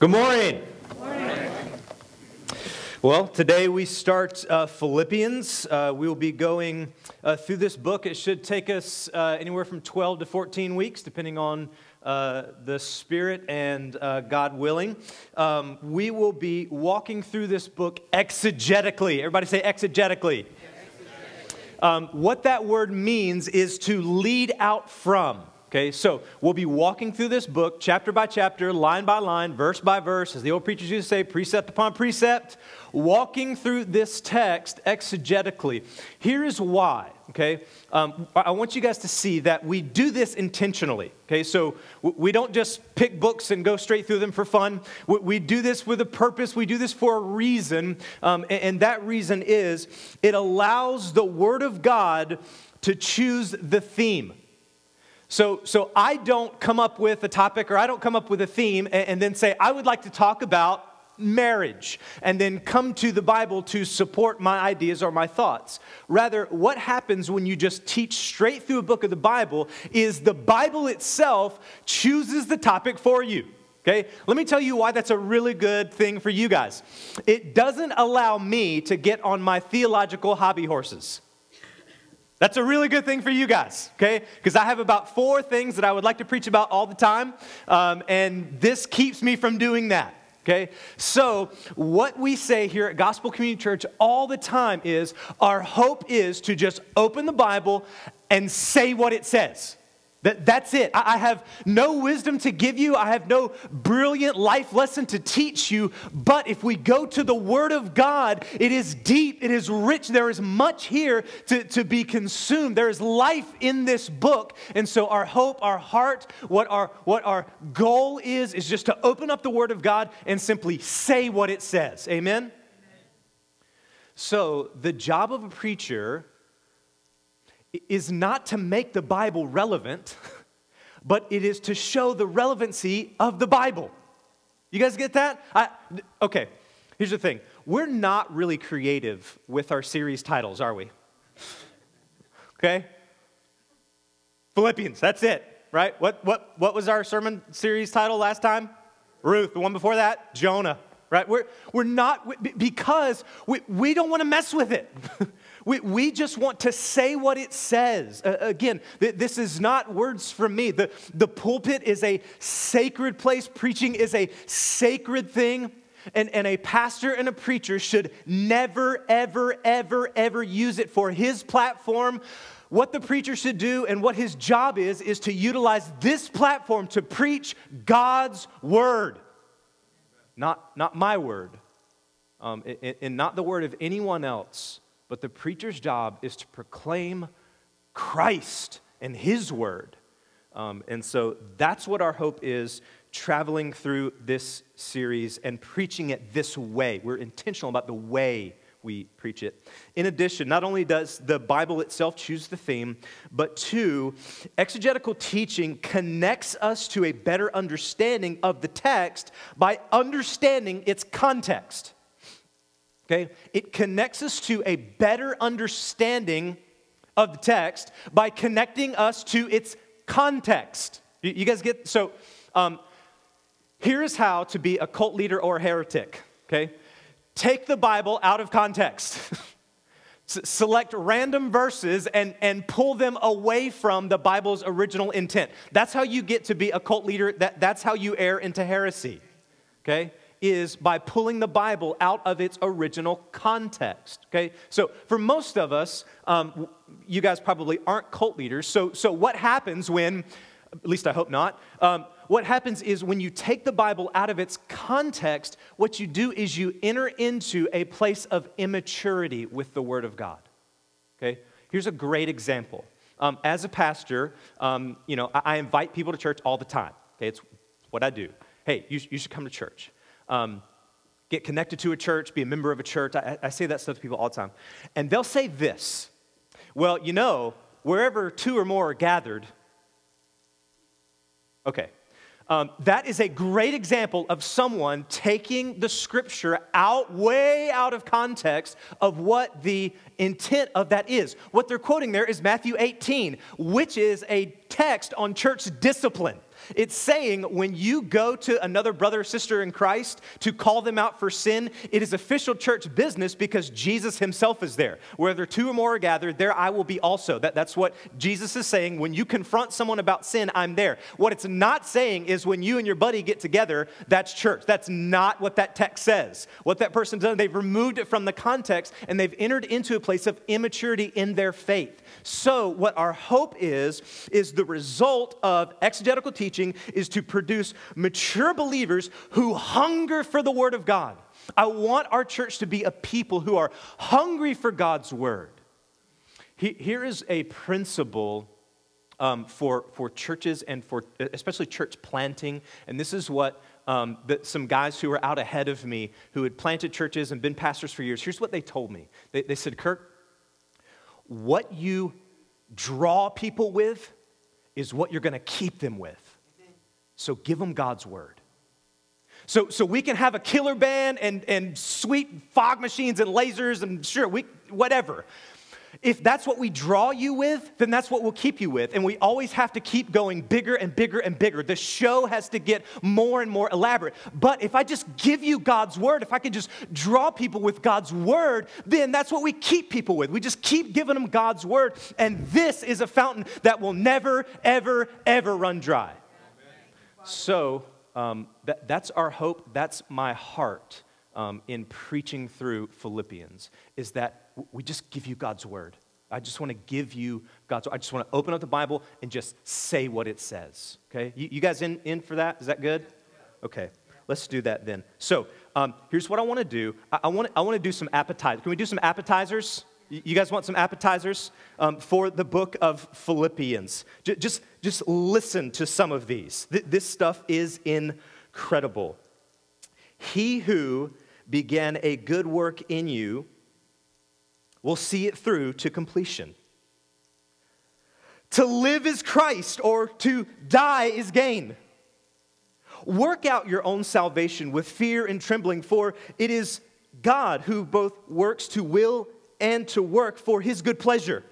Good morning. Well, today we start uh, Philippians. Uh, we will be going uh, through this book. It should take us uh, anywhere from 12 to 14 weeks, depending on uh, the Spirit and uh, God willing. Um, we will be walking through this book exegetically. Everybody say exegetically. Um, what that word means is to lead out from. Okay, so we'll be walking through this book chapter by chapter, line by line, verse by verse, as the old preachers used to say, precept upon precept, walking through this text exegetically. Here is why, okay? Um, I want you guys to see that we do this intentionally, okay? So we don't just pick books and go straight through them for fun. We do this with a purpose, we do this for a reason, um, and that reason is it allows the Word of God to choose the theme. So, so I don't come up with a topic or I don't come up with a theme and, and then say, I would like to talk about marriage and then come to the Bible to support my ideas or my thoughts. Rather, what happens when you just teach straight through a book of the Bible is the Bible itself chooses the topic for you. Okay, let me tell you why that's a really good thing for you guys. It doesn't allow me to get on my theological hobby horses. That's a really good thing for you guys, okay? Because I have about four things that I would like to preach about all the time, um, and this keeps me from doing that. Okay? So, what we say here at Gospel Community Church all the time is our hope is to just open the Bible and say what it says. That, that's it. I, I have no wisdom to give you. I have no brilliant life lesson to teach you. But if we go to the Word of God, it is deep, it is rich. There is much here to, to be consumed. There is life in this book. And so, our hope, our heart, what our, what our goal is, is just to open up the Word of God and simply say what it says. Amen? So, the job of a preacher is not to make the Bible relevant, but it is to show the relevancy of the Bible. You guys get that? I, okay, here's the thing we're not really creative with our series titles, are we? Okay? Philippians, that's it, right? What, what, what was our sermon series title last time? Ruth. The one before that? Jonah, right? We're, we're not, because we, we don't want to mess with it. We, we just want to say what it says. Uh, again, th- this is not words from me. The, the pulpit is a sacred place, preaching is a sacred thing. And, and a pastor and a preacher should never, ever, ever, ever use it for his platform. What the preacher should do and what his job is, is to utilize this platform to preach God's word, not, not my word, um, and, and not the word of anyone else. But the preacher's job is to proclaim Christ and His word. Um, and so that's what our hope is traveling through this series and preaching it this way. We're intentional about the way we preach it. In addition, not only does the Bible itself choose the theme, but two, exegetical teaching connects us to a better understanding of the text by understanding its context. Okay? It connects us to a better understanding of the text by connecting us to its context. You, guys get so um, here's how to be a cult leader or a heretic, okay? Take the Bible out of context. select random verses and, and pull them away from the Bible's original intent. That's how you get to be a cult leader. That, that's how you err into heresy. Okay? Is by pulling the Bible out of its original context. Okay, so for most of us, um, you guys probably aren't cult leaders. So, so what happens when, at least I hope not, um, what happens is when you take the Bible out of its context, what you do is you enter into a place of immaturity with the Word of God. Okay, here's a great example. Um, as a pastor, um, you know, I, I, invite people to church all the time. Okay, it's what I do. Hey, you, you should come to church um, get connected to a church, be a member of a church. I, I say that stuff to people all the time. And they'll say this Well, you know, wherever two or more are gathered, okay. Um, that is a great example of someone taking the scripture out, way out of context of what the intent of that is. What they're quoting there is Matthew 18, which is a text on church discipline. It's saying when you go to another brother or sister in Christ to call them out for sin, it is official church business because Jesus himself is there. Whether two or more are gathered, there I will be also. That, that's what Jesus is saying. When you confront someone about sin, I'm there. What it's not saying is when you and your buddy get together, that's church. That's not what that text says. What that person's done, they've removed it from the context and they've entered into a place of immaturity in their faith. So, what our hope is, is the result of exegetical teaching is to produce mature believers who hunger for the Word of God. I want our church to be a people who are hungry for God's Word. Here is a principle um, for, for churches and for especially church planting, and this is what um, some guys who were out ahead of me who had planted churches and been pastors for years, here's what they told me. They, they said, Kirk, what you draw people with is what you're going to keep them with. So give them God's word. So, so we can have a killer band and, and sweet fog machines and lasers and sure, we, whatever. If that's what we draw you with, then that's what we'll keep you with. And we always have to keep going bigger and bigger and bigger. The show has to get more and more elaborate. But if I just give you God's word, if I can just draw people with God's word, then that's what we keep people with. We just keep giving them God's word. And this is a fountain that will never, ever, ever run dry. So um, that, that's our hope. That's my heart. Um, in preaching through Philippians is that we just give you God's word. I just want to give you God's word. I just want to open up the Bible and just say what it says. Okay? You, you guys in, in for that? Is that good? Okay. Let's do that then. So, um, here's what I want to do. I, I, want, to do some appetizers. Can we do some appetizers? You guys want some appetizers um, for the book of Philippians? J- just, just listen to some of these. Th- this stuff is incredible. He who began a good work in you will see it through to completion. To live is Christ, or to die is gain. Work out your own salvation with fear and trembling, for it is God who both works to will and to work for his good pleasure.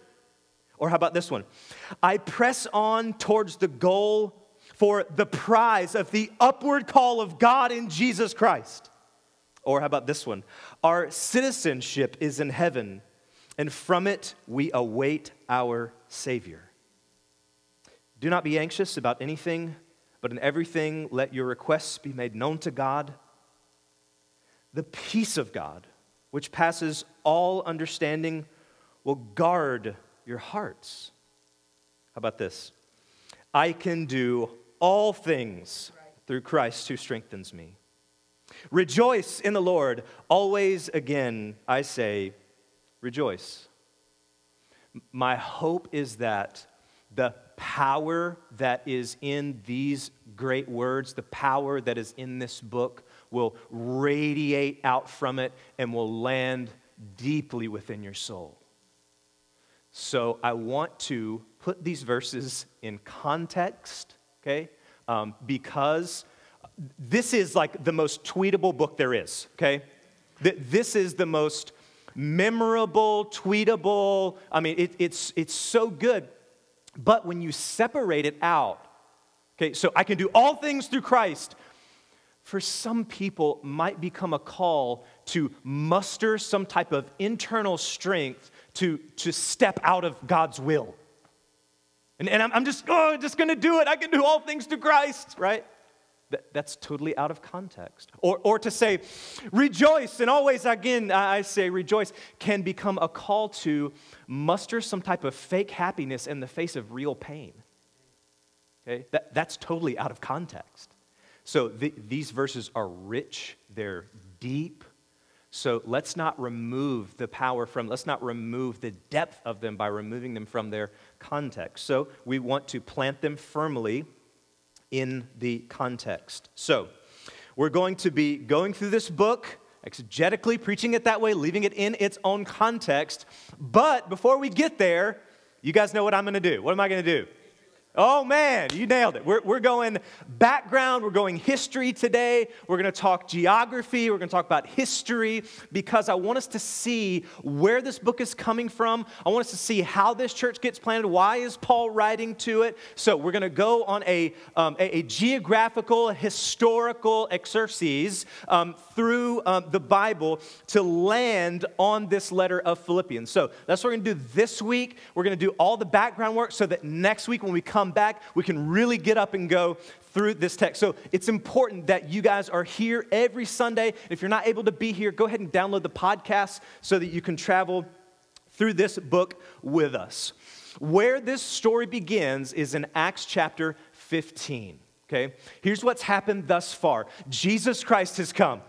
Or how about this one? I press on towards the goal for the prize of the upward call of God in Jesus Christ. Or how about this one? Our citizenship is in heaven and from it we await our Savior. Do not be anxious about anything, but in everything let your requests be made known to God. The peace of God, which passes all understanding, will guard your hearts. How about this? I can do all things through Christ who strengthens me. Rejoice in the Lord. Always again, I say, rejoice. My hope is that the power that is in these great words, the power that is in this book, will radiate out from it and will land deeply within your soul. So I want to put these verses in context, okay? Um, because this is like the most tweetable book there is, okay? That this is the most memorable, tweetable. I mean, it, it's, it's so good. But when you separate it out, okay, so I can do all things through Christ, for some people might become a call to muster some type of internal strength to, to step out of God's will. And, and I'm, I'm just, oh, just gonna do it. I can do all things through Christ, right? that, that's totally out of context. Or, or to say, rejoice, and always again, I say rejoice, can become a call to muster some type of fake happiness in the face of real pain. Okay? That, that's totally out of context. So the, these verses are rich, they're deep. So let's not remove the power from, let's not remove the depth of them by removing them from their context. So we want to plant them firmly in the context. So, we're going to be going through this book, exegetically preaching it that way, leaving it in its own context. But before we get there, you guys know what I'm going to do. What am I going to do? Oh man, you nailed it. We're, we're going background, we're going history today. We're going to talk geography, we're going to talk about history because I want us to see where this book is coming from. I want us to see how this church gets planted. Why is Paul writing to it? So we're going to go on a, um, a, a, geographical, historical exercise um, through um, the Bible to land on this letter of Philippians. So that's what we're going to do this week. We're going to do all the background work so that next week when we come come back, we can really get up and go through this text. So it's important that you guys are here every Sunday. If you're not able to be here, go ahead and download the podcast so that you can travel through this book with us. Where this story begins is in Acts chapter 15. Okay? Here's what's happened thus far Jesus Christ has come.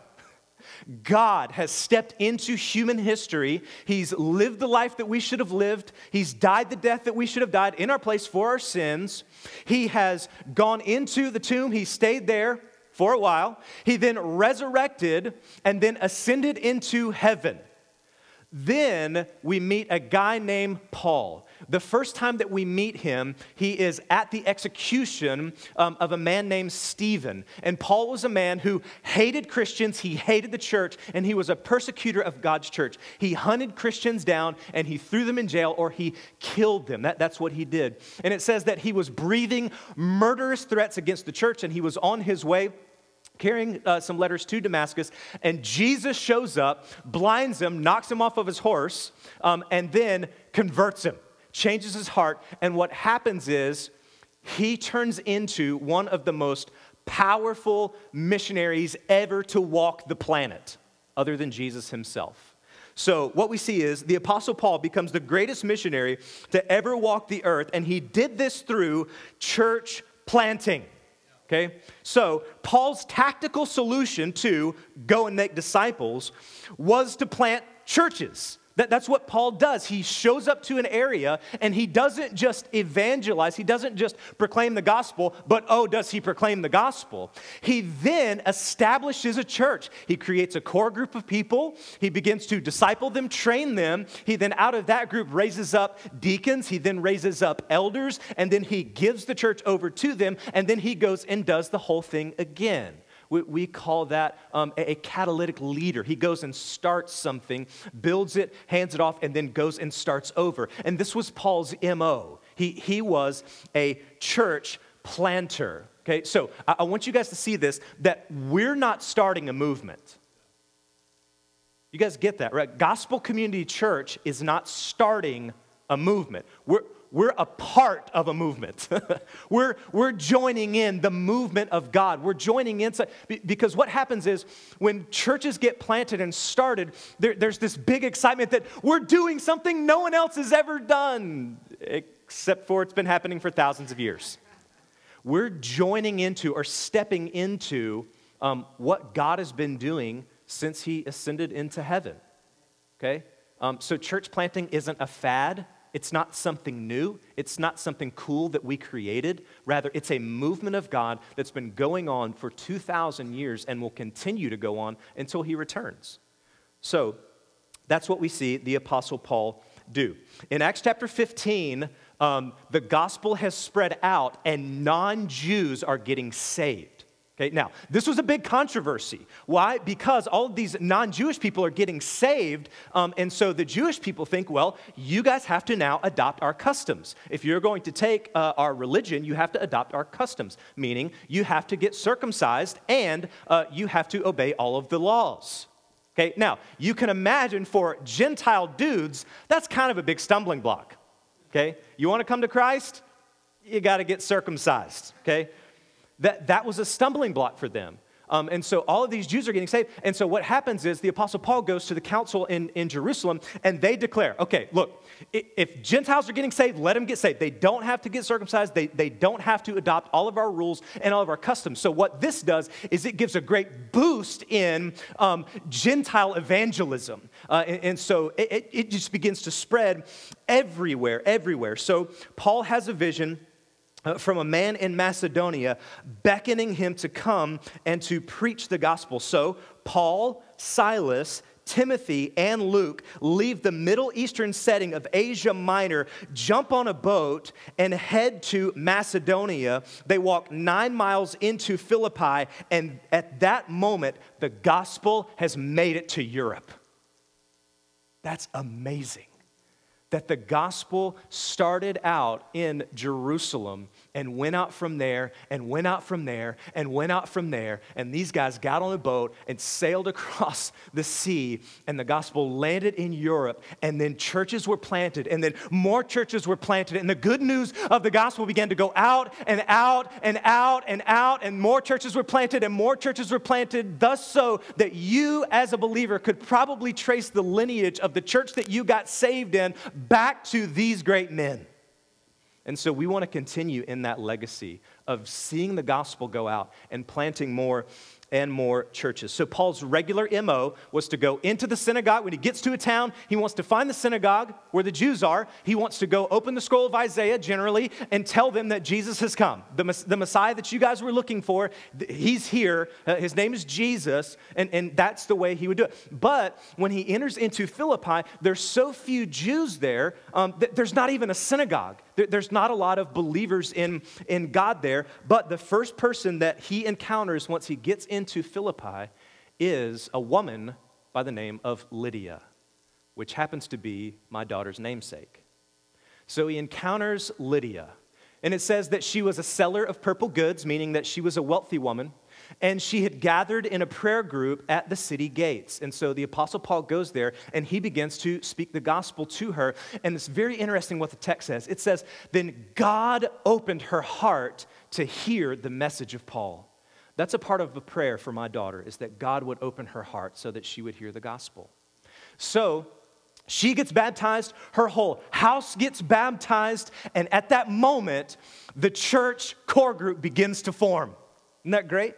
God has stepped into human history. He's lived the life that we should have lived. He's died the death that we should have died in our place for our sins. He has gone into the tomb. He stayed there for a while. He then resurrected and then ascended into heaven. Then we meet a guy named Paul. The first time that we meet him, he is at the execution um, of a man named Stephen. And Paul was a man who hated Christians, he hated the church, and he was a persecutor of God's church. He hunted Christians down and he threw them in jail or he killed them. That, that's what he did. And it says that he was breathing murderous threats against the church and he was on his way carrying uh, some letters to Damascus, and Jesus shows up, blinds him, knocks him off of his horse, um, and then converts him changes his heart, and what happens is he turns into one of the most powerful missionaries ever to walk the planet, other than Jesus himself. So, what we see is the Apostle Paul becomes the greatest missionary to ever walk the earth, and he did this through church planting. Okay? So, Paul's tactical solution to go and make disciples was to plant churches. That, that's what Paul does. He shows up to an area and he doesn't just evangelize, he doesn't just proclaim the gospel, but oh, does he proclaim the gospel? He then establishes a church. He creates a core group of people, he begins to disciple them, train them. He then, out of that group, raises up deacons, he then raises up elders, and then he gives the church over to them, and then he goes and does the whole thing again. We, we call that um, a, a catalytic leader. He goes and starts something, builds it, hands it off, and then goes and starts over. And this was Paul's MO. He, he was a church planter. Okay, so I, I want you guys to see this that we're not starting a movement. You guys get that, right? Gospel Community Church is not starting a movement. We're, we're a part of a movement. we're, we're joining in the movement of God. We're joining in because what happens is when churches get planted and started, there, there's this big excitement that we're doing something no one else has ever done, except for it's been happening for thousands of years. We're joining into or stepping into um, what God has been doing since He ascended into heaven. Okay? Um, so, church planting isn't a fad, it's not something new. It's not something cool that we created. Rather, it's a movement of God that's been going on for 2,000 years and will continue to go on until he returns. So, that's what we see the Apostle Paul do. In Acts chapter 15, um, the gospel has spread out and non Jews are getting saved. Okay, now, this was a big controversy. Why? Because all of these non Jewish people are getting saved. Um, and so the Jewish people think, well, you guys have to now adopt our customs. If you're going to take uh, our religion, you have to adopt our customs, meaning you have to get circumcised and uh, you have to obey all of the laws. Okay, now, you can imagine for Gentile dudes, that's kind of a big stumbling block. Okay, you want to come to Christ? You got to get circumcised. Okay, that, that was a stumbling block for them. Um, and so all of these Jews are getting saved. And so what happens is the Apostle Paul goes to the council in, in Jerusalem and they declare, okay, look, if Gentiles are getting saved, let them get saved. They don't have to get circumcised, they, they don't have to adopt all of our rules and all of our customs. So what this does is it gives a great boost in um, Gentile evangelism. Uh, and, and, so it, it just begins to spread everywhere, everywhere. So Paul has a vision Uh, from a man in Macedonia beckoning him to come and to preach the gospel. So, Paul, Silas, Timothy and Luke leave the Middle Eastern setting of Asia Minor, jump on a boat, and head to Macedonia. They walk nine miles into Philippi, and at that moment, the gospel has made it to Europe. That's amazing that the gospel started out in Jerusalem and went out from there and went out from there and went out from there. And these guys got on a boat and sailed across the sea, and the gospel landed in Europe. And then churches were planted, and then more churches were planted. And the good news of the gospel began to go out and out and out and out, and more churches were planted, and more churches were planted, thus so that you, as a believer, could probably trace the lineage of the church that you got saved in back to these great men. And so we want to continue in that legacy of seeing the gospel go out and planting more and more churches. So Paul's regular MO was to go into the synagogue. When he gets to a town, he wants to find the synagogue where the Jews are. He wants to go open the scroll of Isaiah generally and tell them that Jesus has come. The, the Messiah that you guys were looking for, he's here. Uh, his name is Jesus, and, and that's the way he would do it. But when he enters into Philippi, there's so few Jews there um, that there's not even a synagogue. There's not a lot of believers in, in God there, but the first person that he encounters once he gets into Philippi is a woman by the name of Lydia, which happens to be my daughter's namesake. So he encounters Lydia, and it says that she was a seller of purple goods, meaning that she was a wealthy woman and she had gathered in a prayer group at the city gates. And so the Apostle Paul goes there and he begins to speak the gospel to her. And it's very interesting what the text says. It says, Then God opened her heart to hear the message of Paul. That's a part of the prayer for my daughter, is that God would open her heart so that she would hear the gospel. So, she gets baptized, her whole house gets baptized, and at that moment, the church core group begins to form. Isn't that great?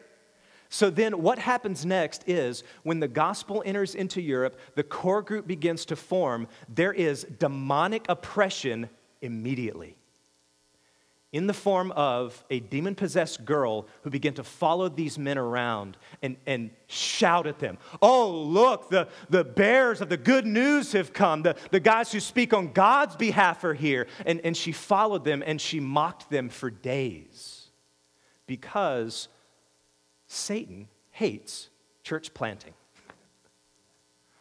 So then, what happens next is when the gospel enters into Europe, the core group begins to form, there is demonic oppression immediately. In the form of a demon possessed girl who began to follow these men around and, and shout at them. Oh, look, the, the bears of the good news have come. The, the guys who speak on God's behalf are here. And, and she followed them and she mocked them for days because Satan hates church planting.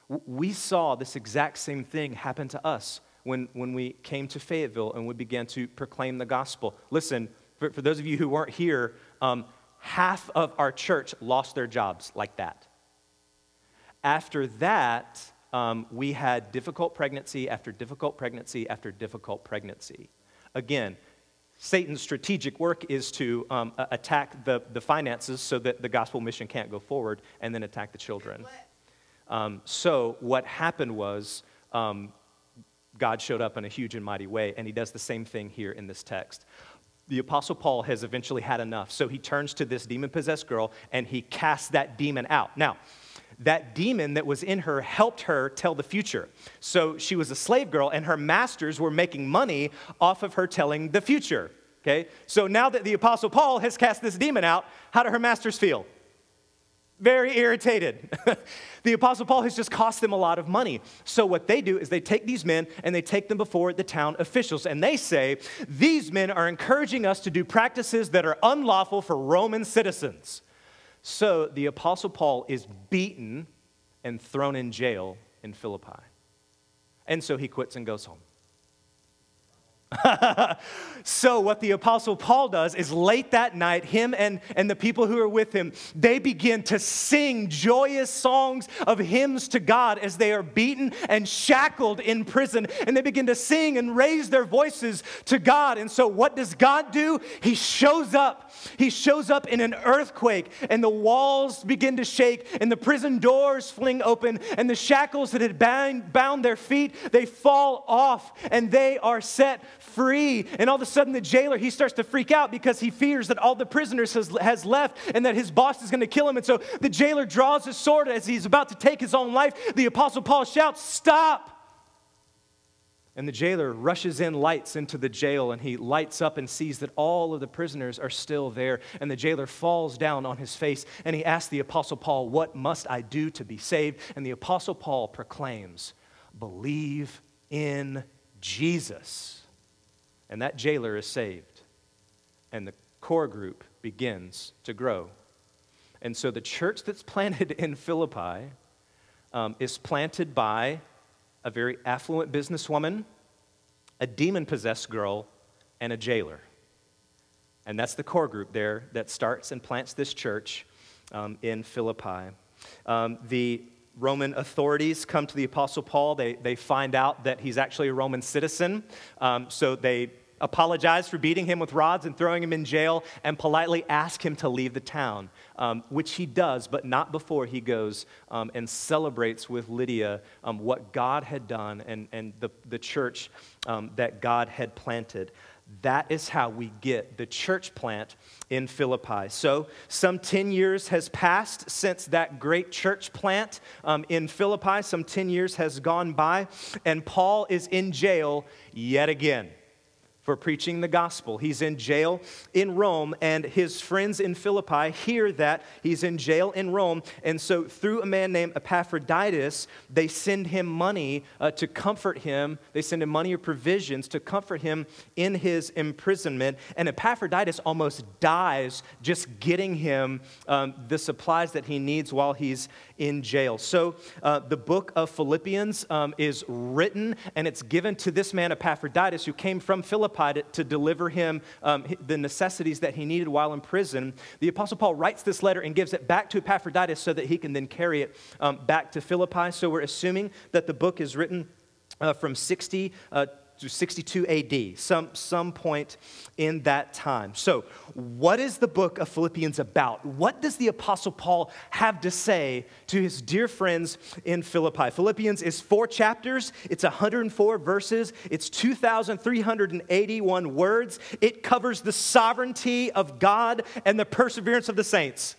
We saw this exact same thing happen to us when, when we came to Fayetteville and we began to proclaim the gospel. Listen, for, for those of you who weren't here, um, half of our church lost their jobs like that. After that, um, we had difficult pregnancy after difficult pregnancy after difficult pregnancy. Again, Satan's strategic work is to um, attack the, the finances so that the gospel mission can't go forward and then attack the children. Um, so, what happened was um, God showed up in a huge and mighty way, and he does the same thing here in this text. The Apostle Paul has eventually had enough, so he turns to this demon possessed girl and he casts that demon out. Now, that demon that was in her helped her tell the future. So she was a slave girl, and her masters were making money off of her telling the future. Okay? So now that the Apostle Paul has cast this demon out, how do her masters feel? Very irritated. the Apostle Paul has just cost them a lot of money. So, what they do is they take these men and they take them before the town officials, and they say, These men are encouraging us to do practices that are unlawful for Roman citizens. So the Apostle Paul is beaten and thrown in jail in Philippi. And so he quits and goes home. so, what the Apostle Paul does is late that night, him and, and the people who are with him, they begin to sing joyous songs of hymns to God as they are beaten and shackled in prison. And they begin to sing and raise their voices to God. And so, what does God do? He shows up. He shows up in an earthquake, and the walls begin to shake, and the prison doors fling open, and the shackles that had bound, bound their feet, they fall off, and they are set free. And all of a sudden, the jailer, he starts to freak out because he fears that all the prisoners has, has left and that his boss is going to kill him. And so the jailer draws his sword as he's about to take his own life. The Apostle Paul shouts, Stop! And the jailer rushes in, lights into the jail, and he lights up and sees that all of the prisoners are still there. And the jailer falls down on his face and he asks the Apostle Paul, What must I do to be saved? And the Apostle Paul proclaims, Believe in Jesus. And that jailer is saved. And the core group begins to grow. And so the church that's planted in Philippi um, is planted by a very affluent businesswoman, a demon possessed girl, and a jailer. And that's the core group there that starts and plants this church um, in Philippi. Um, the Roman authorities come to the Apostle Paul. They, they find out that he's actually a Roman citizen. Um, so they apologize for beating him with rods and throwing him in jail and politely ask him to leave the town, um, which he does, but not before he goes um, and celebrates with Lydia um, what God had done and, and the, the church um, that God had planted. That is how we get the church plant in Philippi. So, some 10 years has passed since that great church plant um, in Philippi. Some 10 years has gone by, and Paul is in jail yet again for preaching the gospel. He's in jail in Rome, and his friends in Philippi hear that he's in jail in Rome. And so, through a man named Epaphroditus, they send him money uh, to comfort him. They send him money or provisions to comfort him in his imprisonment. And Epaphroditus almost dies just getting him um, the supplies that he needs while he's in jail. So, uh, the book of Philippians um, is written, and it's given to this man, Epaphroditus, who came from Philippi Philippi to, to deliver him um, the necessities that he needed while in prison, the Apostle Paul writes this letter and gives it back to Epaphroditus so that he can then carry it um, back to Philippi. So we're assuming that the book is written uh, from 60 uh, to 62 AD, some, some point in that time. So, what is the book of Philippians about? What does the Apostle Paul have to say to his dear friends in Philippi? Philippians is four chapters, it's 104 verses, it's 2,381 words. It covers the sovereignty of God and the perseverance of the saints.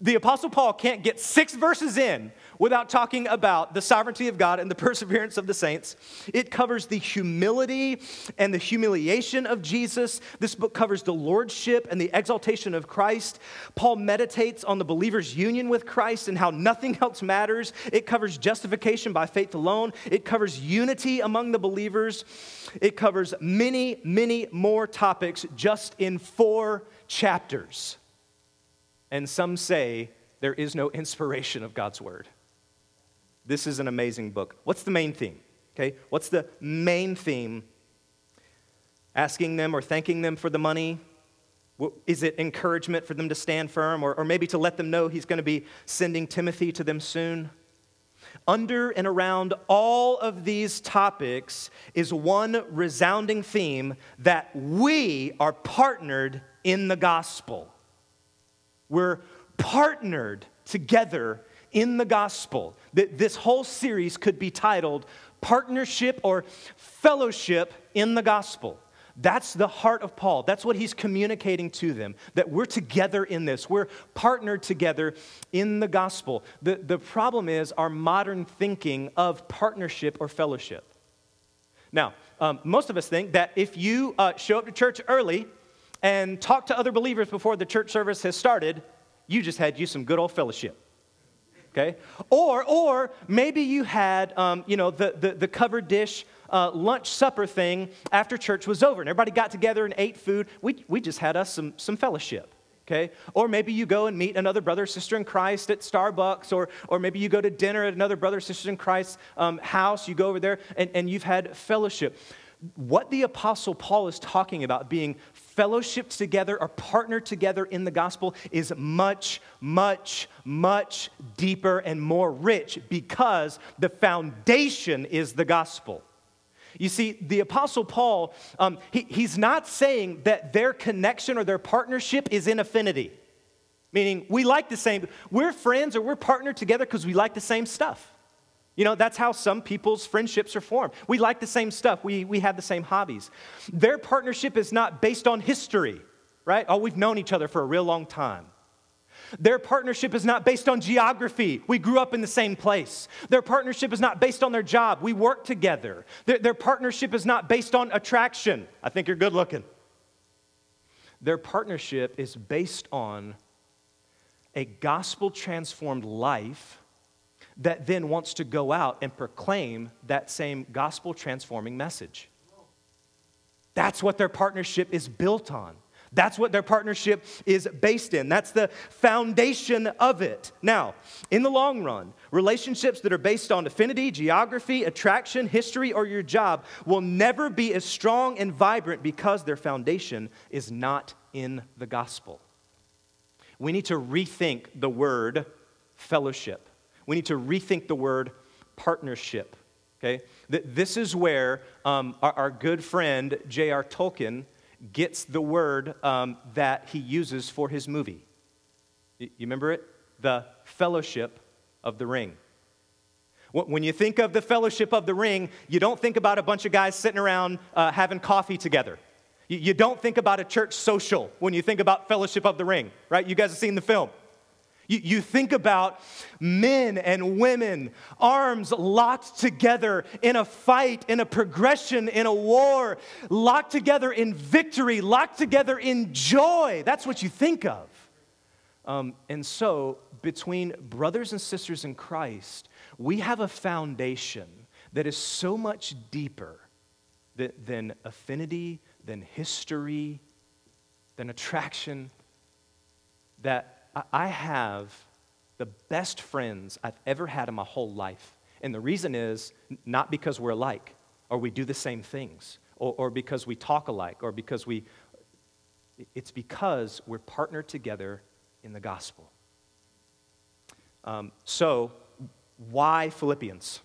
The Apostle Paul can't get six verses in without talking about the sovereignty of God and the perseverance of the saints. It covers the humility and the humiliation of Jesus. This book covers the lordship and the exaltation of Christ. Paul meditates on the believer's union with Christ and how nothing else matters. It covers justification by faith alone. It covers unity among the believers. It covers many, many more topics just in four chapters. And some say there is no inspiration of God's word. This is an amazing book. What's the main theme? Okay, what's the main theme? Asking them or thanking them for the money? Is it encouragement for them to stand firm or, or maybe to let them know he's going to be sending Timothy to them soon? Under and around all of these topics is one resounding theme that we are partnered in the gospel. We're partnered together in the gospel. That This whole series could be titled Partnership or Fellowship in the Gospel. That's the heart of Paul. That's what he's communicating to them that we're together in this. We're partnered together in the gospel. The, the problem is our modern thinking of partnership or fellowship. Now, um, most of us think that if you uh, show up to church early and talk to other believers before the church service has started, you just had you some good old fellowship okay? Or, or maybe you had, um, you know, the, the, the covered dish uh, lunch supper thing after church was over and everybody got together and ate food. We, we just had us some, some fellowship. Okay? Or maybe you go and meet another brother or sister in Christ at Starbucks, or, or maybe you go to dinner at another brother or sister in Christ's um, house. You go over there and, and you've had fellowship. What the Apostle Paul is talking about, being fellowshipped together or partnered together in the gospel is much, much, much deeper and more rich because the foundation is the gospel. You see, the Apostle Paul, um, he, he's not saying that their connection or their partnership is in affinity, meaning we like the same, we're friends or we're partnered together because we like the same stuff. You know, that's how some people's friendships are formed. We like the same stuff, we, we have the same hobbies. Their partnership is not based on history, right? Oh, we've known each other for a real long time. Their partnership is not based on geography. We grew up in the same place. Their partnership is not based on their job. We work together. Their, their partnership is not based on attraction. I think you're good looking. Their partnership is based on a gospel transformed life that then wants to go out and proclaim that same gospel transforming message. That's what their partnership is built on. That's what their partnership is based in. That's the foundation of it. Now, in the long run, relationships that are based on affinity, geography, attraction, history, or your job will never be as strong and vibrant because their foundation is not in the gospel. We need to rethink the word fellowship. We need to rethink the word partnership. Okay? This is where um, our, our, good friend J.R. Tolkien gets the word um, that he uses for his movie. You remember it? The Fellowship of the Ring. When you think of the Fellowship of the Ring, you don't think about a bunch of guys sitting around uh, having coffee together. You don't think about a church social when you think about Fellowship of the Ring, right? You guys have seen the film. You, you think about men and women, arms locked together in a fight, in a progression, in a war, locked together in victory, locked together in joy. That's what you think of. Um, and so, between brothers and sisters in Christ, we have a foundation that is so much deeper than, than affinity than history, than attraction, that I have the best friends I've ever had in my whole life. And the reason is not because we're alike or we do the same things or, or because we talk alike or because we, it's because we're partnered together in the gospel. Um, so, why Philippians?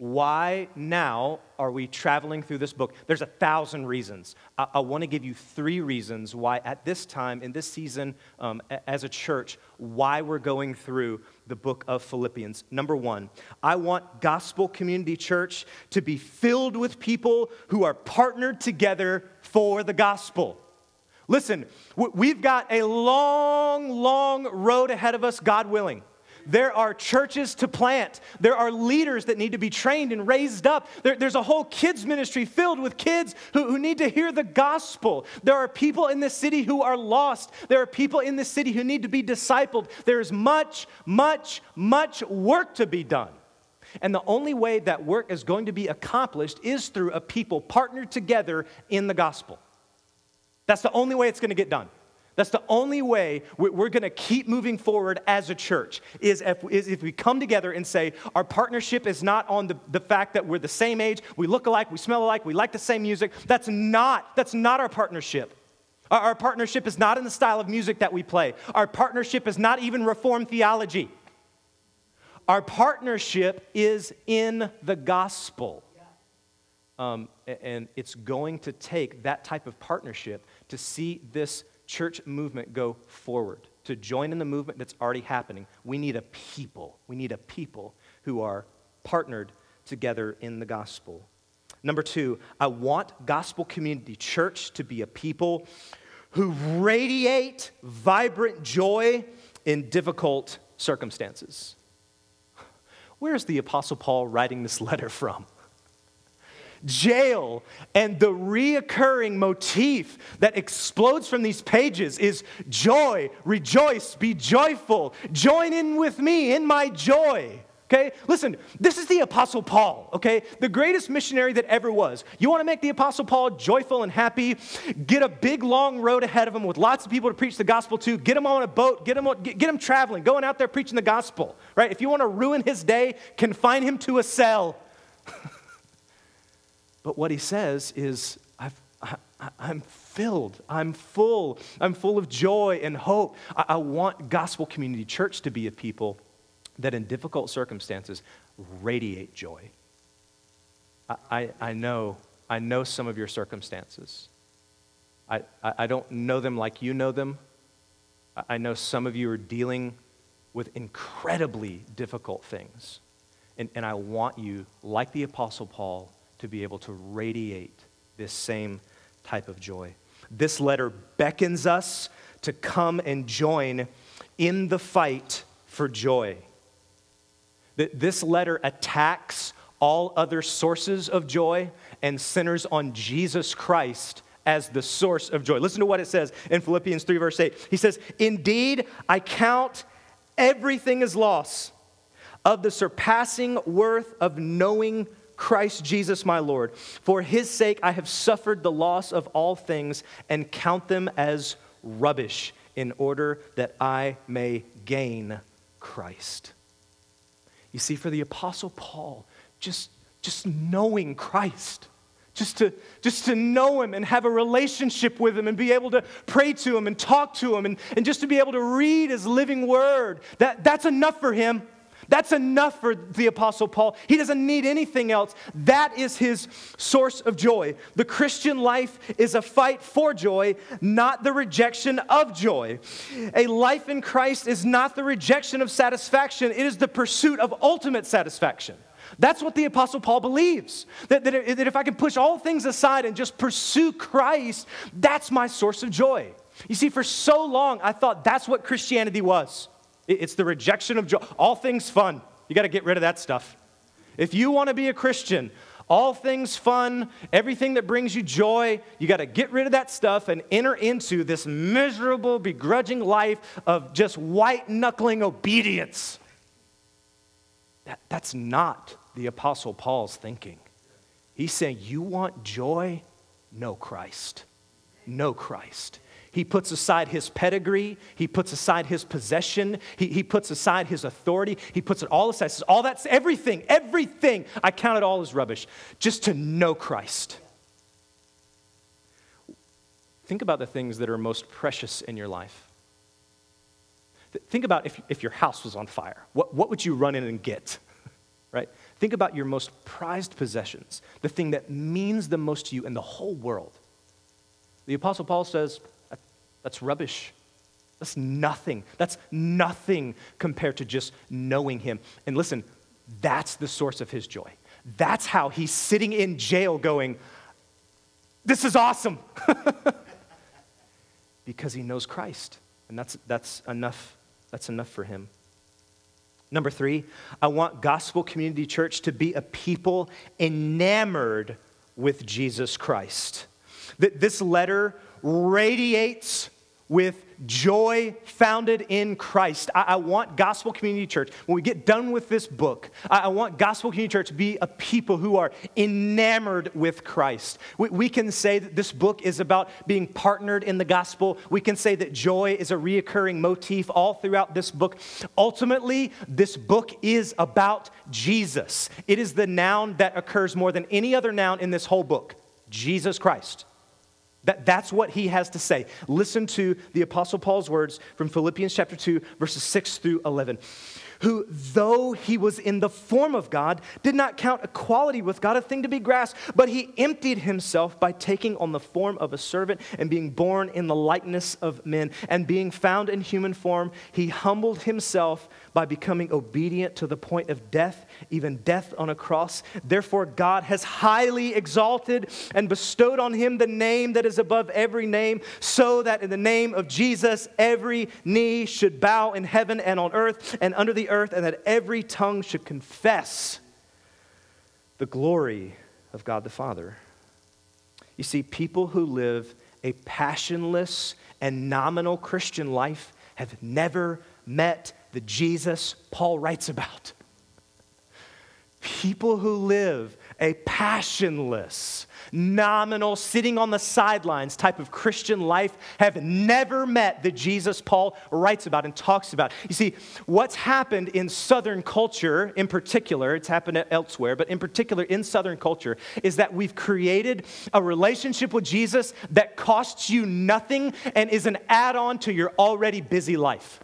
Why now are we traveling through this book? There's a thousand reasons. I, I want to give you three reasons why, at this time, in this season, um, as a church, why we're going through the book of Philippians. Number one, I want Gospel Community Church to be filled with people who are partnered together for the gospel. Listen, we've got a long, long road ahead of us, God willing. There are churches to plant. There are leaders that need to be trained and raised up. There, there's a whole kids' ministry filled with kids who, who need to hear the gospel. There are people in this city who are lost. There are people in this city who need to be discipled. There is much, much, much work to be done. And the only way that work is going to be accomplished is through a people partnered together in the gospel. That's the only way it's going to get done. That's the only way we're going to keep moving forward as a church is if, is if we come together and say our partnership is not on the, the fact that we're the same age, we look alike, we smell alike, we like the same music. That's not, that's not our partnership. Our, our partnership is not in the style of music that we play. Our partnership is not even Reformed theology. Our partnership is in the gospel. Um, and it's going to take that type of partnership to see this church movement go forward, to join in the movement that's already happening. We need a people. We need a people who are partnered together in the gospel. Number two, I want Gospel Community Church to be a people who radiate vibrant joy in difficult circumstances. Where's the Apostle Paul writing this letter from? Jail. And the reoccurring motif that explodes from these pages is joy, rejoice, be joyful, join in with me in my joy. Okay, listen, this is the Apostle Paul, okay? The greatest missionary that ever was. You want to make the Apostle Paul joyful and happy? Get a big long road ahead of him with lots of people to preach the gospel to. Get him on a boat, get him, get, him traveling, going out there preaching the gospel, right? If you want to ruin his day, confine him to a cell. But what he says is, i am filled, I'm full, I'm full of joy and hope. I, I want Gospel Community Church to be a people that in difficult circumstances radiate joy. I, I, I know, I know some of your circumstances. I, I, don't know them like you know them. I know some of you are dealing with incredibly difficult things. And, and I want you, like the Apostle Paul, to be able to radiate this same type of joy. This letter beckons us to come and join in the fight for joy. This letter attacks all other sources of joy and centers on Jesus Christ as the source of joy. Listen to what it says in Philippians 3, verse 8. He says, Indeed, I count everything as loss of the surpassing worth of knowing Christ Jesus my Lord. For his sake, I have suffered the loss of all things and count them as rubbish in order that I may gain Christ. You see, for the Apostle Paul, just, just knowing Christ, just to, just to know him and have a relationship with him and be able to pray to him and talk to him and, and just to be able to read his living word, that, that's enough for him. That's enough for the Apostle Paul. He doesn't need anything else. That is his source of joy. The Christian life is a fight for joy, not the rejection of joy. A life in Christ is not the rejection of satisfaction, it is the pursuit of ultimate satisfaction. That's what the Apostle Paul believes. That, that, that if I can push all things aside and just pursue Christ, that's my source of joy. You see, for so long, I thought that's what Christianity was. It's the rejection of joy. All things fun. You got to get rid of that stuff. If you want to be a Christian, all things fun, everything that brings you joy, you got to get rid of that stuff and enter into this miserable, begrudging life of just white knuckling obedience. That, that's not the Apostle Paul's thinking. He's saying, You want joy? Know Christ. Know Christ. He puts aside his pedigree. He puts aside his possession. He, he puts aside his authority. He puts it all aside. Says, all that's everything, everything. I count it all as rubbish just to know Christ. Think about the things that are most precious in your life. Think about if, if your house was on fire. What, what would you run in and get? right? Think about your most prized possessions, the thing that means the most to you in the whole world. The Apostle Paul says, that's rubbish. That's nothing. That's nothing compared to just knowing him. And listen, that's the source of his joy. That's how he's sitting in jail going, This is awesome. because he knows Christ. And that's, that's enough. That's enough for him. Number three, I want Gospel Community Church to be a people enamored with Jesus Christ. That this letter radiates with joy founded in Christ. I, I, want Gospel Community Church, when we get done with this book, I, I, want Gospel Community Church to be a people who are enamored with Christ. We, we can say that this book is about being partnered in the gospel. We can say that joy is a reoccurring motif all throughout this book. Ultimately, this book is about Jesus. It is the noun that occurs more than any other noun in this whole book Jesus Christ. That, that's what he has to say. Listen to the Apostle Paul's words from Philippians chapter 2, verses 6 through 11. Who, though he was in the form of God, did not count equality with God a thing to be grasped, but he emptied himself by taking on the form of a servant and being born in the likeness of men. And being found in human form, he humbled himself by becoming obedient to the point of death, even death on a cross. Therefore, God has highly exalted and bestowed on him the name that is above every name, so that in the name of Jesus, every knee should bow in heaven and on earth and under the earth, and that every tongue should confess the glory of God the Father. You see, people who live a passionless and nominal Christian life have never met the Jesus Paul writes about. People who live a passionless, nominal, sitting on the sidelines type of Christian life have never met the Jesus Paul writes about and talks about. You see, what's happened in Southern culture in particular, it's happened elsewhere, but in particular in Southern culture, is that we've created a relationship with Jesus that costs you nothing and is an add on to your already busy life.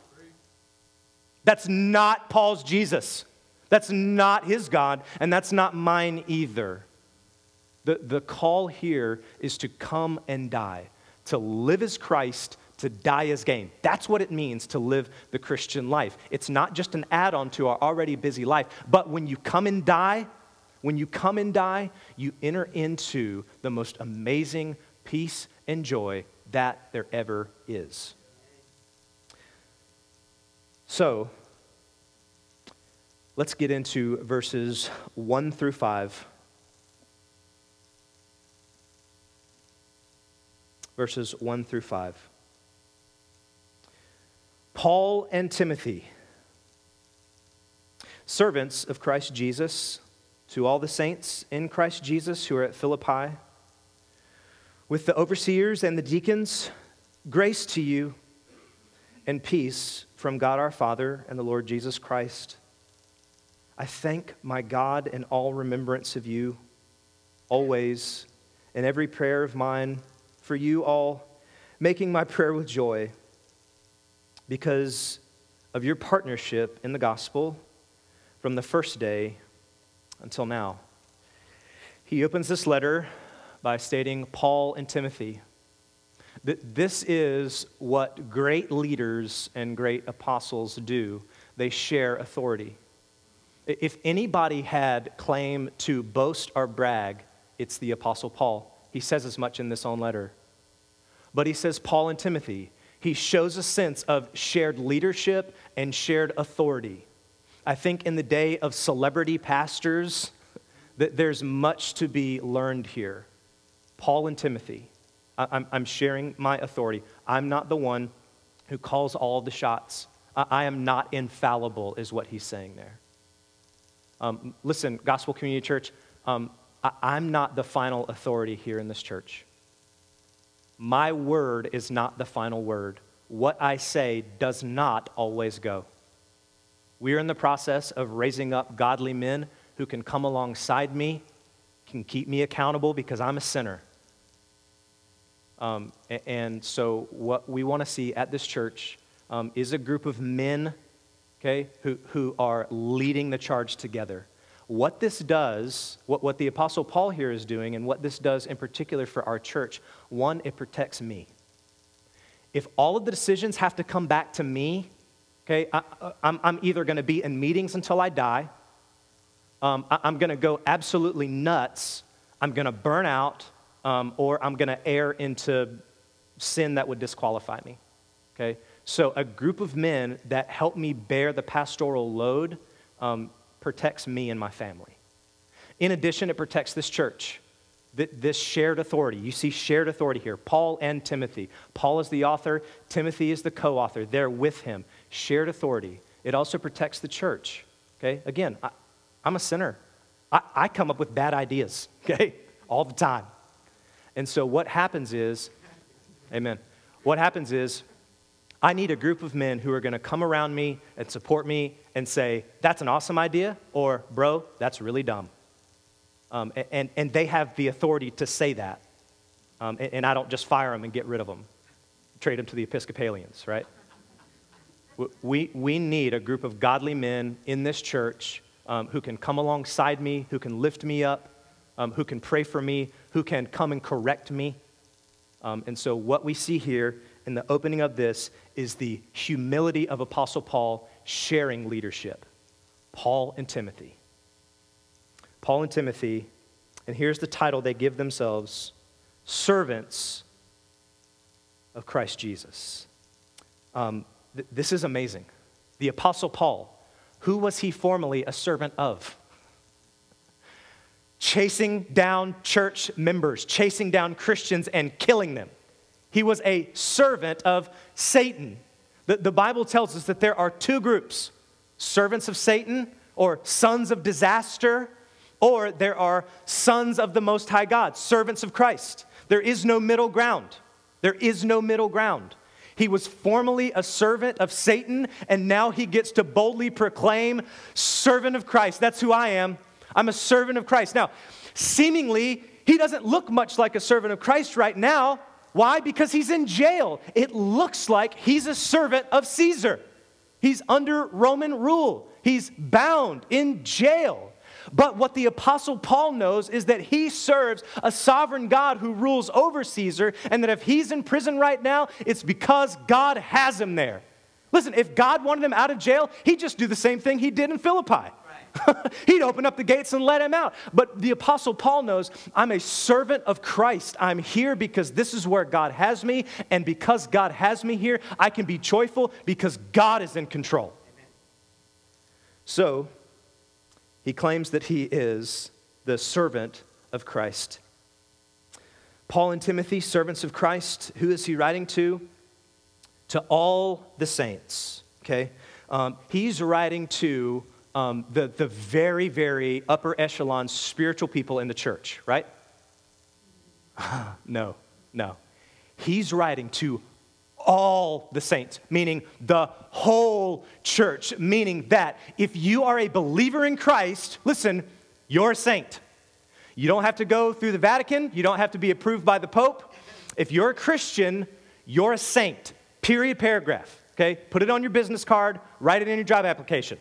That's not Paul's Jesus. That's not his God, and that's not mine either. The, the call here is to come and die, to live as Christ, to die as gain. That's what it means to live the Christian life. It's not just an add on to our already busy life, but when you come and die, when you come and die, you enter into the most amazing peace and joy that there ever is. So, let's get into verses 1 through 5. Verses 1 through 5. Paul and Timothy, servants of Christ Jesus, to all the saints in Christ Jesus who are at Philippi, with the overseers and the deacons, grace to you and peace from God our Father and the Lord Jesus Christ. I thank my God in all remembrance of you, always, in every prayer of mine, for you all, making my prayer with joy because of your partnership in the gospel from the first day until now. He opens this letter by stating Paul and Timothy. This is what great leaders and great apostles do. They share authority. If anybody had claim to boast or brag, it's the apostle Paul. He says as much in this own letter. But he says Paul and Timothy. He shows a sense of shared leadership and shared authority. I think in the day of celebrity pastors, that there's much to be learned here. Paul and Timothy, I'm, I'm sharing my authority. I'm not the one who calls all the shots. I am not infallible, is what he's saying there. Um, listen, Gospel Community Church, um, I, am not the final authority here in this church. My word is not the final word. What I say does not always go. We are in the process of raising up godly men who can come alongside me, can keep me accountable because I'm a sinner. Um, and so, what we want to see at this church um, is a group of men, okay, who, who are leading the charge together. What this does, what, what the Apostle Paul here is doing, and what this does in particular for our church, one, it protects me. If all of the decisions have to come back to me, okay, I, am I'm either going to be in meetings until I die, um, I, I'm going to go absolutely nuts, I'm going to burn out, um, or I'm going to err into sin that would disqualify me. Okay? So, a group of men that help me bear the pastoral load um, protects me and my family. In addition, it protects this church, this shared authority. You see shared authority here Paul and Timothy. Paul is the author, Timothy is the co author. They're with him. Shared authority. It also protects the church. Okay? Again, I, am a sinner. I, I come up with bad ideas, okay? All the time. And so what happens is, amen, what happens is, I need a group of men who are going to come around me and support me and say, that's an awesome idea, or, bro, that's really dumb. Um, and, and they have the authority to say that. Um, and, and I don't just fire them and get rid of them, trade them to the Episcopalians, right? We, we need a group of godly men in this church um, who can come alongside me, who can lift me up, um, who can pray for me, who can come and correct me. Um, and so, what we see here in the opening of this is the humility of Apostle Paul sharing leadership. Paul and Timothy. Paul and Timothy, and here's the title they give themselves servants of Christ Jesus. Um, th- this is amazing. The Apostle Paul, who was he formerly a servant of? Chasing down church members, chasing down Christians, and killing them. He was a servant of Satan. The, the Bible tells us that there are two groups servants of Satan, or sons of disaster, or there are sons of the Most High God, servants of Christ. There is no middle ground. There is no middle ground. He was formerly a servant of Satan, and now he gets to boldly proclaim, servant of Christ. That's who I am. I'm a servant of Christ. Now, seemingly, he doesn't look much like a servant of Christ right now. Why? Because he's in jail. It looks like he's a servant of Caesar. He's under Roman rule, he's bound in jail. But what the Apostle Paul knows is that he serves a sovereign God who rules over Caesar, and that if he's in prison right now, it's because God has him there. Listen, if God wanted him out of jail, he'd just do the same thing he did in Philippi. He'd open up the gates and let him out. But the Apostle Paul knows I'm a servant of Christ. I'm here because this is where God has me. And because God has me here, I can be joyful because God is in control. So, he claims that he is the servant of Christ. Paul and Timothy, servants of Christ, who is he writing to? To all the saints, okay? Um, he's writing to um, the, the very, very upper echelon spiritual people in the church, right? no, no. He's writing to all the saints, meaning the whole church, meaning that if you are a believer in Christ, listen, you're a saint. You don't have to go through the Vatican, you don't have to be approved by the Pope. If you're a Christian, you're a saint. Period, paragraph. Okay? Put it on your business card, write it in your job application.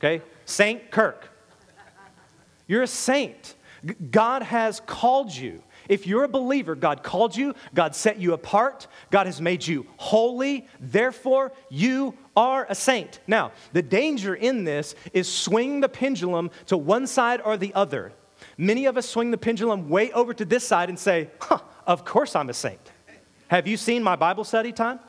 Okay? Saint Kirk. You're a saint. God has called you. If you're a believer, God called you, God set you apart, God has made you holy, therefore, you are a saint. Now, the danger in this is swing the pendulum to one side or the other. Many of us swing the pendulum way over to this side and say, huh, Of course I'm a saint. Have you seen my Bible study time?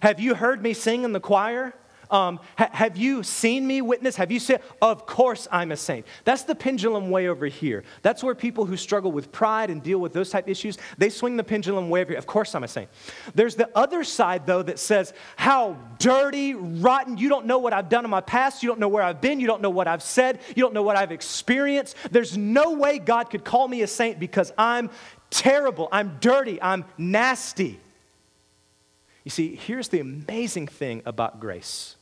Have you heard me sing in the choir? Um, ha- have you seen me witness? Have you said, Of course I'm a saint? That's the pendulum way over here. That's where people who struggle with pride and deal with those type issues, they swing the pendulum way over here. Of course I'm a saint. There's the other side, though, that says, How dirty, rotten, you don't know what I've done in my past, you don't know where I've been, you don't know what I've said, you don't know what I've experienced. There's no way God could call me a saint because I'm terrible, I'm dirty, I'm nasty. You see, here's the amazing thing about grace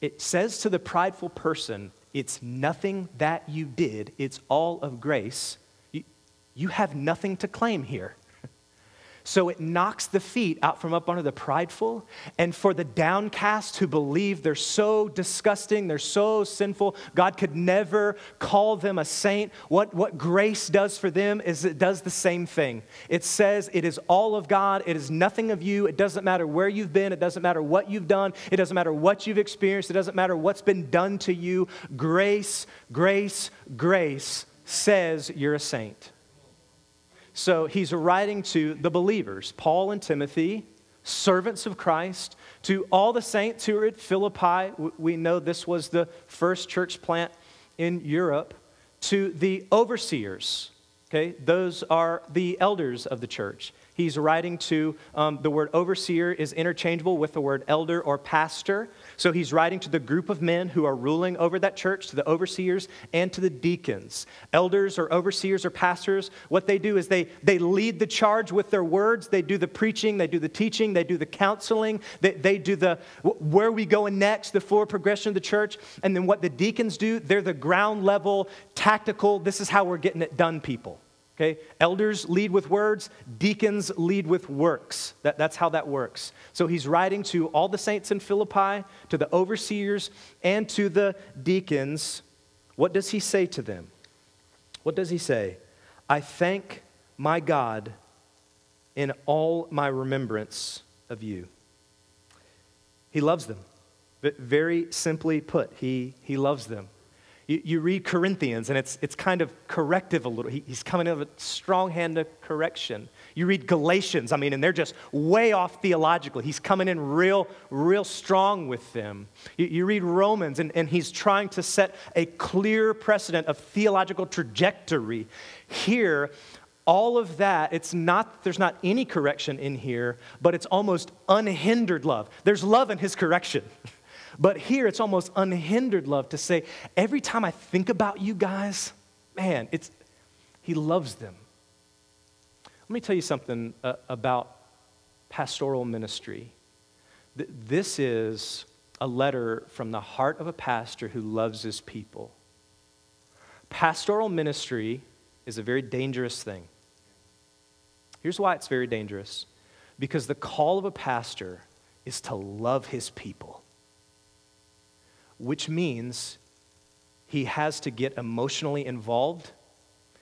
it says to the prideful person, it's nothing that you did, it's all of grace. You, you have nothing to claim here. So it knocks the feet out from up under the prideful. And for the downcast who believe they're so disgusting, they're so sinful, God could never call them a saint. What, what grace does for them is it does the same thing. It says it is all of God, it is nothing of you. It doesn't matter where you've been, it doesn't matter what you've done, it doesn't matter what you've experienced, it doesn't matter what's been done to you. Grace, grace, grace says you're a saint. So he's writing to the believers, Paul and Timothy, servants of Christ, to all the saints who are at Philippi. We know this was the first church plant in Europe, to the overseers. Okay, those are the elders of the church. He's writing to um, the word overseer is interchangeable with the word elder or pastor. So he's writing to the group of men who are ruling over that church, to the overseers and to the deacons. Elders or overseers or pastors, what they do is they, they lead the charge with their words. They do the preaching, they do the teaching, they do the counseling, they, they do the where we going next, the forward progression of the church. And then what the deacons do, they're the ground level, tactical, this is how we're getting it done people. Okay? Elders lead with words, deacons lead with works. That, that's how that works. So he's writing to all the saints in Philippi, to the overseers, and to the deacons. What does he say to them? What does he say? I thank my God in all my remembrance of you. He loves them. Very simply put, he, he loves them. You, you read Corinthians, and it's, it's kind of corrective a little. He, he's coming in with a strong hand of correction. You read Galatians, I mean, and they're just way off theologically. He's coming in real, real strong with them. You, you read Romans, and, and he's trying to set a clear precedent of theological trajectory. Here, all of that, it's not, there's not any correction in here, but it's almost unhindered love. There's love in his correction. But here it's almost unhindered love to say, every time I think about you guys, man, it's, he loves them. Let me tell you something uh, about pastoral ministry. Th- this is a letter from the heart of a pastor who loves his people. Pastoral ministry is a very dangerous thing. Here's why it's very dangerous because the call of a pastor is to love his people which means he has to get emotionally involved.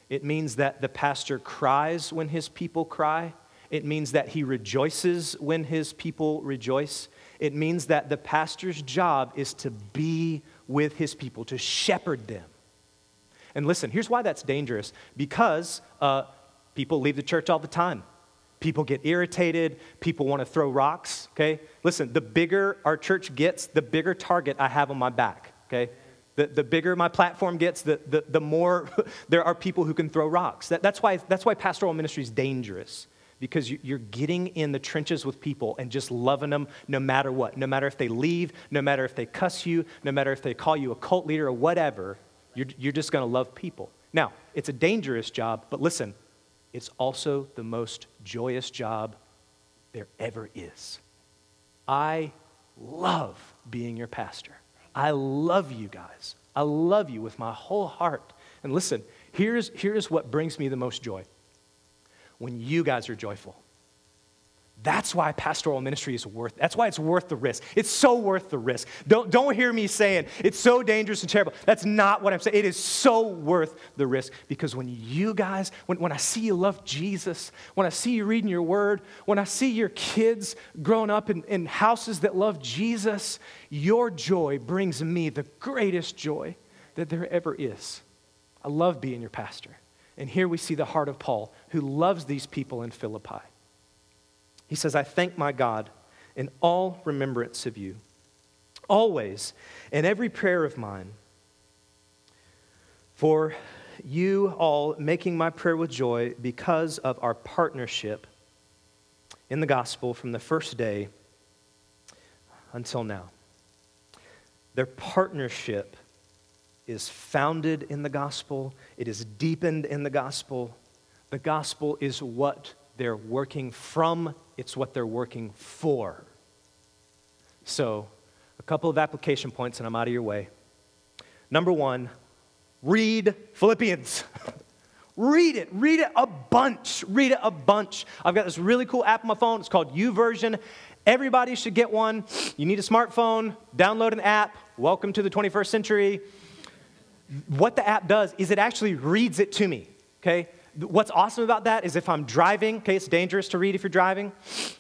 It means that the pastor cries when his people cry. It means that he rejoices when his people rejoice. It means that the pastor's job is to be with his people, to shepherd them. And listen, here's why that's dangerous because uh, people leave the church all the time. People get irritated. People want to throw rocks, okay? Listen, the bigger our church gets, the bigger target I have on my back, okay? The, the bigger my platform gets, the, the, the more there are people who can throw rocks. That, that's, why, that's why pastoral ministry is dangerous because you're getting in the trenches with people and just loving them no matter what. No matter if they leave, no matter if they cuss you, no matter if they call you a cult leader or whatever, you're, you're just going to love people. Now, it's a dangerous job, but listen, it's also the most joyous job there ever is. I love being your pastor. I love you guys. I love you with my whole heart. And listen, here's, here's what brings me the most joy when you guys are joyful. That's why pastoral ministry is worth that's why it's worth the risk. It's so worth the risk. Don't, don't hear me saying it's so dangerous and terrible. That's not what I'm saying. It is so worth the risk because when you guys, when, when I see you love Jesus, when I see you reading your word, when I see your kids growing up in, in houses that love Jesus, your joy brings me the greatest joy that there ever is. I love being your pastor. And here we see the heart of Paul, who loves these people in Philippi. He says, I thank my God in all remembrance of you, always, in every prayer of mine, for you all making my prayer with joy because of our partnership in the gospel from the first day until now. Their partnership is founded in the gospel, it is deepened in the gospel. The gospel is what they're working from it's what they're working for. So, a couple of application points, and I'm out of your way. Number one, read Philippians. read it. Read it a bunch. Read it a bunch. I've got this really cool app on my phone. It's called YouVersion. Everybody should get one. You need a smartphone, download an app. Welcome to the 21st century. What the app does is it actually reads it to me, okay? What's awesome about that is if I'm driving, okay, it's dangerous to read if you're driving.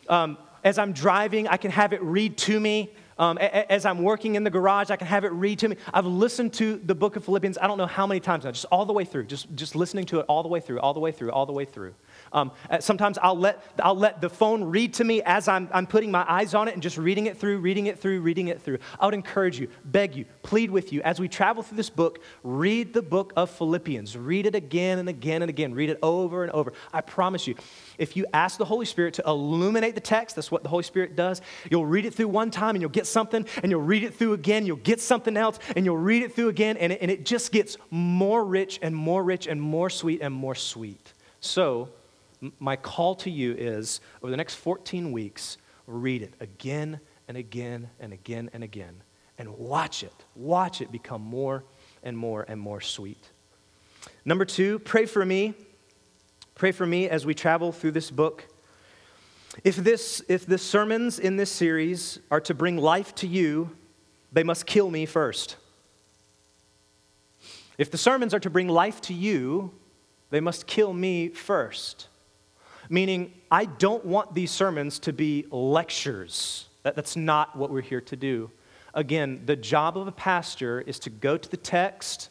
Um, as I'm driving, I can have it read to me. Um, as I'm working in the garage, I can have it read to me. I've listened to the book of Philippians, I don't know how many times now, just all the way through, just, just listening to it all the way through, all the way through, all the way through. Um, uh, sometimes I'll let, I'll let the phone read to me as I'm, I'm putting my eyes on it and just reading it through, reading it through, reading it through. I would encourage you, beg you, plead with you, as we travel through this book, read the book of Philippians. Read it again and again and again. Read it over and over. I promise you, if you ask the Holy Spirit to illuminate the text, that's what the Holy Spirit does. You'll read it through one time and you'll get something, and you'll read it through again, you'll get something else, and you'll read it through again, and it, and it just gets more rich and more rich and more sweet and more sweet. So, my call to you is over the next 14 weeks, read it again and again and again and again and watch it. Watch it become more and more and more sweet. Number two, pray for me. Pray for me as we travel through this book. If, this, if the sermons in this series are to bring life to you, they must kill me first. If the sermons are to bring life to you, they must kill me first meaning I don't want these sermons to be lectures. That, that's not what we're here to do. Again, the job of a pastor is to go to the text,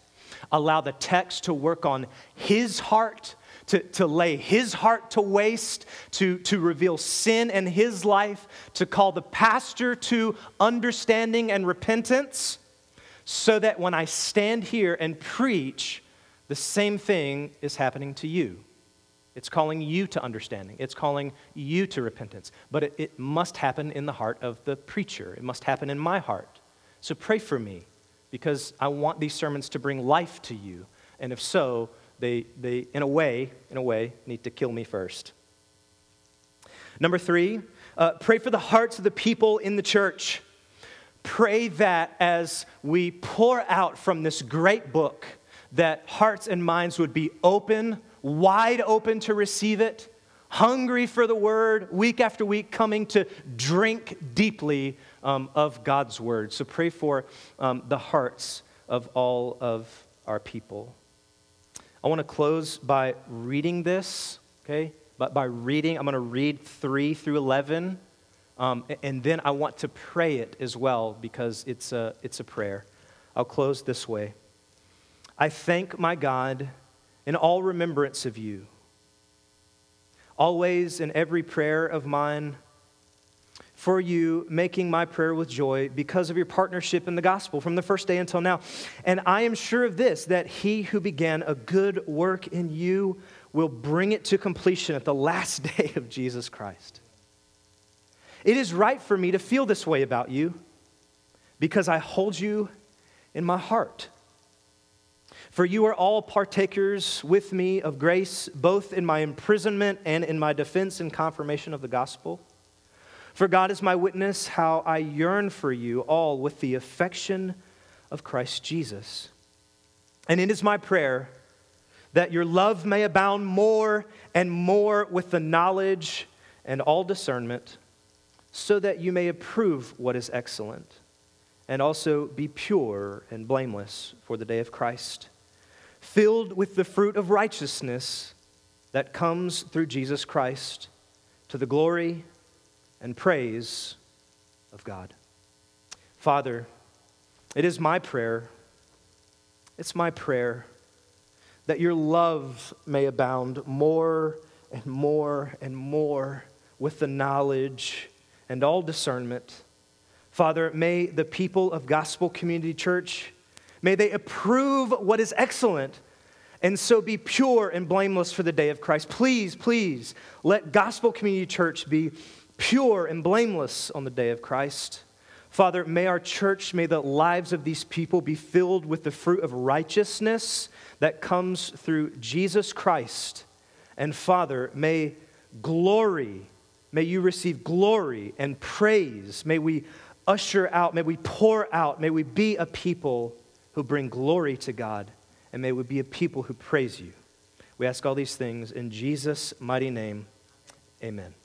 allow the text to work on his heart, to, to lay his heart to waste, to, to reveal sin in his life, to call the pastor to understanding and repentance, so that when I stand here and preach, the same thing is happening to you. It's calling you to understanding. It's calling you to repentance. But it, it, must happen in the heart of the preacher. It must happen in my heart. So pray for me because I want these sermons to bring life to you. And if so, they, they in a way, in a way, need to kill me first. Number three, uh, pray for the hearts of the people in the church. Pray that as we pour out from this great book, that hearts and minds would be open wide open to receive it, hungry for the word, week after week, coming to drink deeply um, of God's word. So pray for um, the hearts of all of our people. I want to close by reading this, okay? But by reading, I'm going to read 3 through 11. Um, and then I want to pray it as well because it's a, it's a prayer. I'll close this way. I thank my God in all remembrance of you, always in every prayer of mine for you, making my prayer with joy because of your partnership in the gospel from the first day until now. And I am sure of this that he who began a good work in you will bring it to completion at the last day of Jesus Christ. It is right for me to feel this way about you because I hold you in my heart. For you are all partakers with me of grace, both in my imprisonment and in my defense and confirmation of the gospel. For God is my witness how I yearn for you all with the affection of Christ Jesus. And it is my prayer that your love may abound more and more with the knowledge and all discernment, so that you may approve what is excellent and also be pure and blameless for the day of Christ filled with the fruit of righteousness that comes through Jesus Christ to the glory and praise of God. Father, it is my prayer, it's my prayer that your love may abound more and more and more with the knowledge and all discernment. Father, may the people of Gospel Community Church May they approve what is excellent and so be pure and blameless for the day of Christ. Please, please let Gospel Community Church be pure and blameless on the day of Christ. Father, may our church, may the lives of these people be filled with the fruit of righteousness that comes through Jesus Christ. And Father, may glory, may you receive glory and praise. May we usher out, may we pour out, may we be a people who bring glory to God, and may we be a people who praise you. We ask all these things in Jesus' mighty name. Amen.